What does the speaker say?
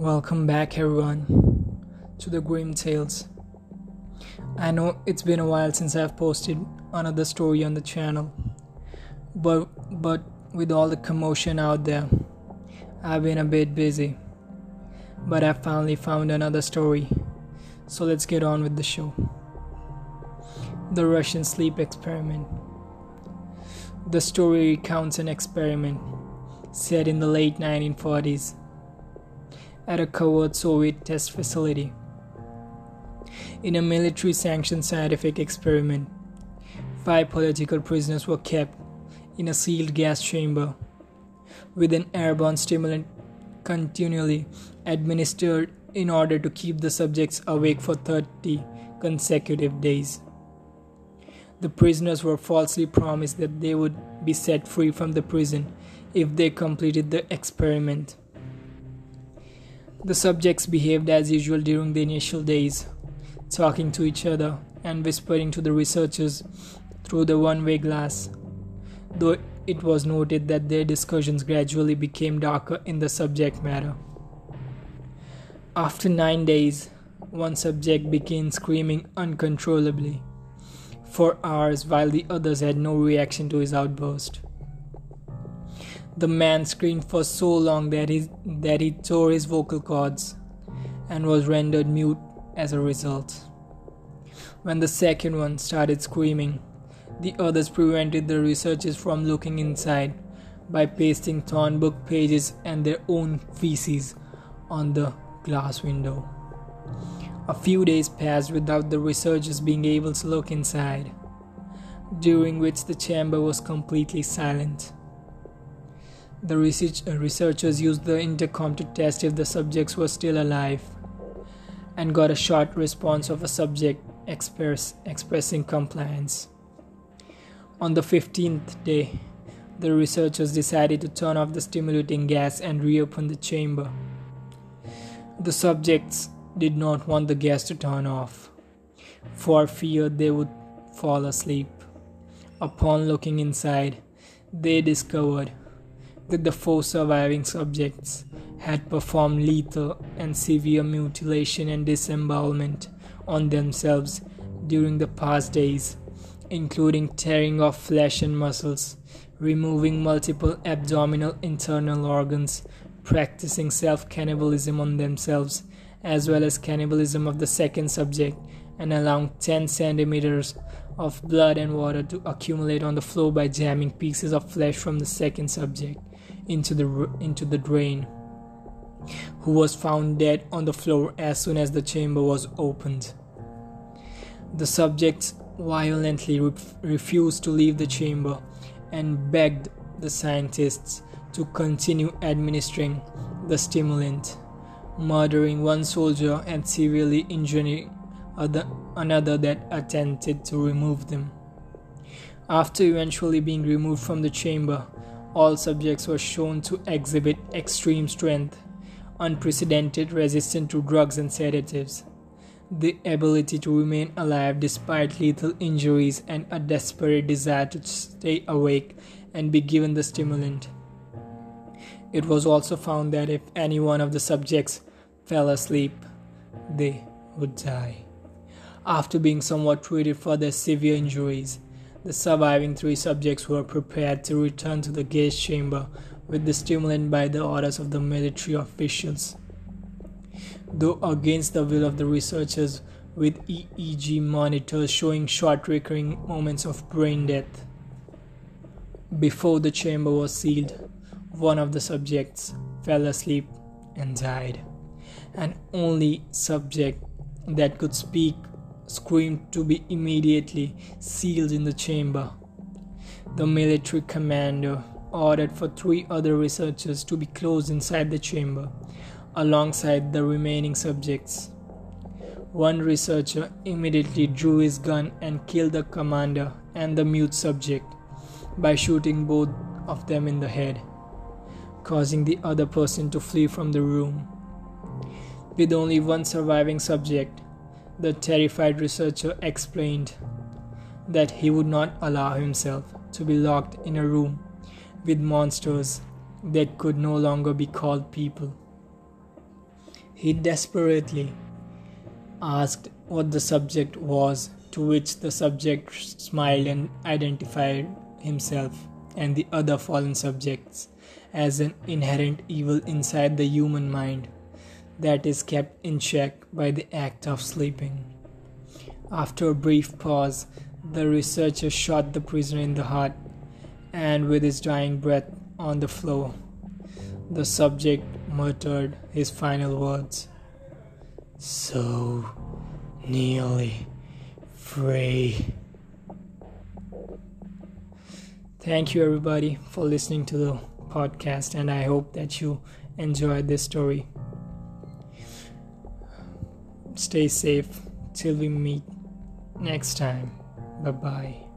Welcome back, everyone, to the Grim Tales. I know it's been a while since I've posted another story on the channel, but but with all the commotion out there, I've been a bit busy. But I finally found another story, so let's get on with the show. The Russian sleep experiment. The story recounts an experiment set in the late 1940s at a covert Soviet test facility. In a military sanctioned scientific experiment, five political prisoners were kept in a sealed gas chamber with an airborne stimulant continually administered in order to keep the subjects awake for 30 consecutive days. The prisoners were falsely promised that they would be set free from the prison if they completed the experiment. The subjects behaved as usual during the initial days, talking to each other and whispering to the researchers through the one way glass, though it was noted that their discussions gradually became darker in the subject matter. After nine days, one subject began screaming uncontrollably for hours while the others had no reaction to his outburst. The man screamed for so long that he, that he tore his vocal cords and was rendered mute as a result. When the second one started screaming, the others prevented the researchers from looking inside by pasting torn book pages and their own feces on the glass window. A few days passed without the researchers being able to look inside, during which the chamber was completely silent. The research, uh, researchers used the intercom to test if the subjects were still alive and got a short response of a subject express, expressing compliance. On the 15th day, the researchers decided to turn off the stimulating gas and reopen the chamber. The subjects did not want the gas to turn off, for fear they would fall asleep. Upon looking inside, they discovered that the four surviving subjects had performed lethal and severe mutilation and disembowelment on themselves during the past days, including tearing off flesh and muscles, removing multiple abdominal internal organs, practicing self cannibalism on themselves, as well as cannibalism of the second subject, and allowing 10 centimeters of blood and water to accumulate on the floor by jamming pieces of flesh from the second subject into the into the drain who was found dead on the floor as soon as the chamber was opened. The subjects violently re- refused to leave the chamber and begged the scientists to continue administering the stimulant murdering one soldier and severely injuring other, another that attempted to remove them. After eventually being removed from the chamber all subjects were shown to exhibit extreme strength, unprecedented resistance to drugs and sedatives, the ability to remain alive despite lethal injuries, and a desperate desire to stay awake and be given the stimulant. It was also found that if any one of the subjects fell asleep, they would die. After being somewhat treated for their severe injuries, the surviving three subjects were prepared to return to the gas chamber with the stimulant by the orders of the military officials. Though against the will of the researchers, with EEG monitors showing short recurring moments of brain death. Before the chamber was sealed, one of the subjects fell asleep and died. An only subject that could speak screamed to be immediately sealed in the chamber. The military commander ordered for three other researchers to be closed inside the chamber, alongside the remaining subjects. One researcher immediately drew his gun and killed the commander and the mute subject by shooting both of them in the head, causing the other person to flee from the room. With only one surviving subject, the terrified researcher explained that he would not allow himself to be locked in a room with monsters that could no longer be called people. He desperately asked what the subject was, to which the subject smiled and identified himself and the other fallen subjects as an inherent evil inside the human mind that is kept in check by the act of sleeping. After a brief pause, the researcher shot the prisoner in the heart, and with his dying breath on the floor, the subject muttered his final words. So nearly free. Thank you, everybody, for listening to the podcast, and I hope that you enjoyed this story. Stay safe till we meet next time. Bye bye.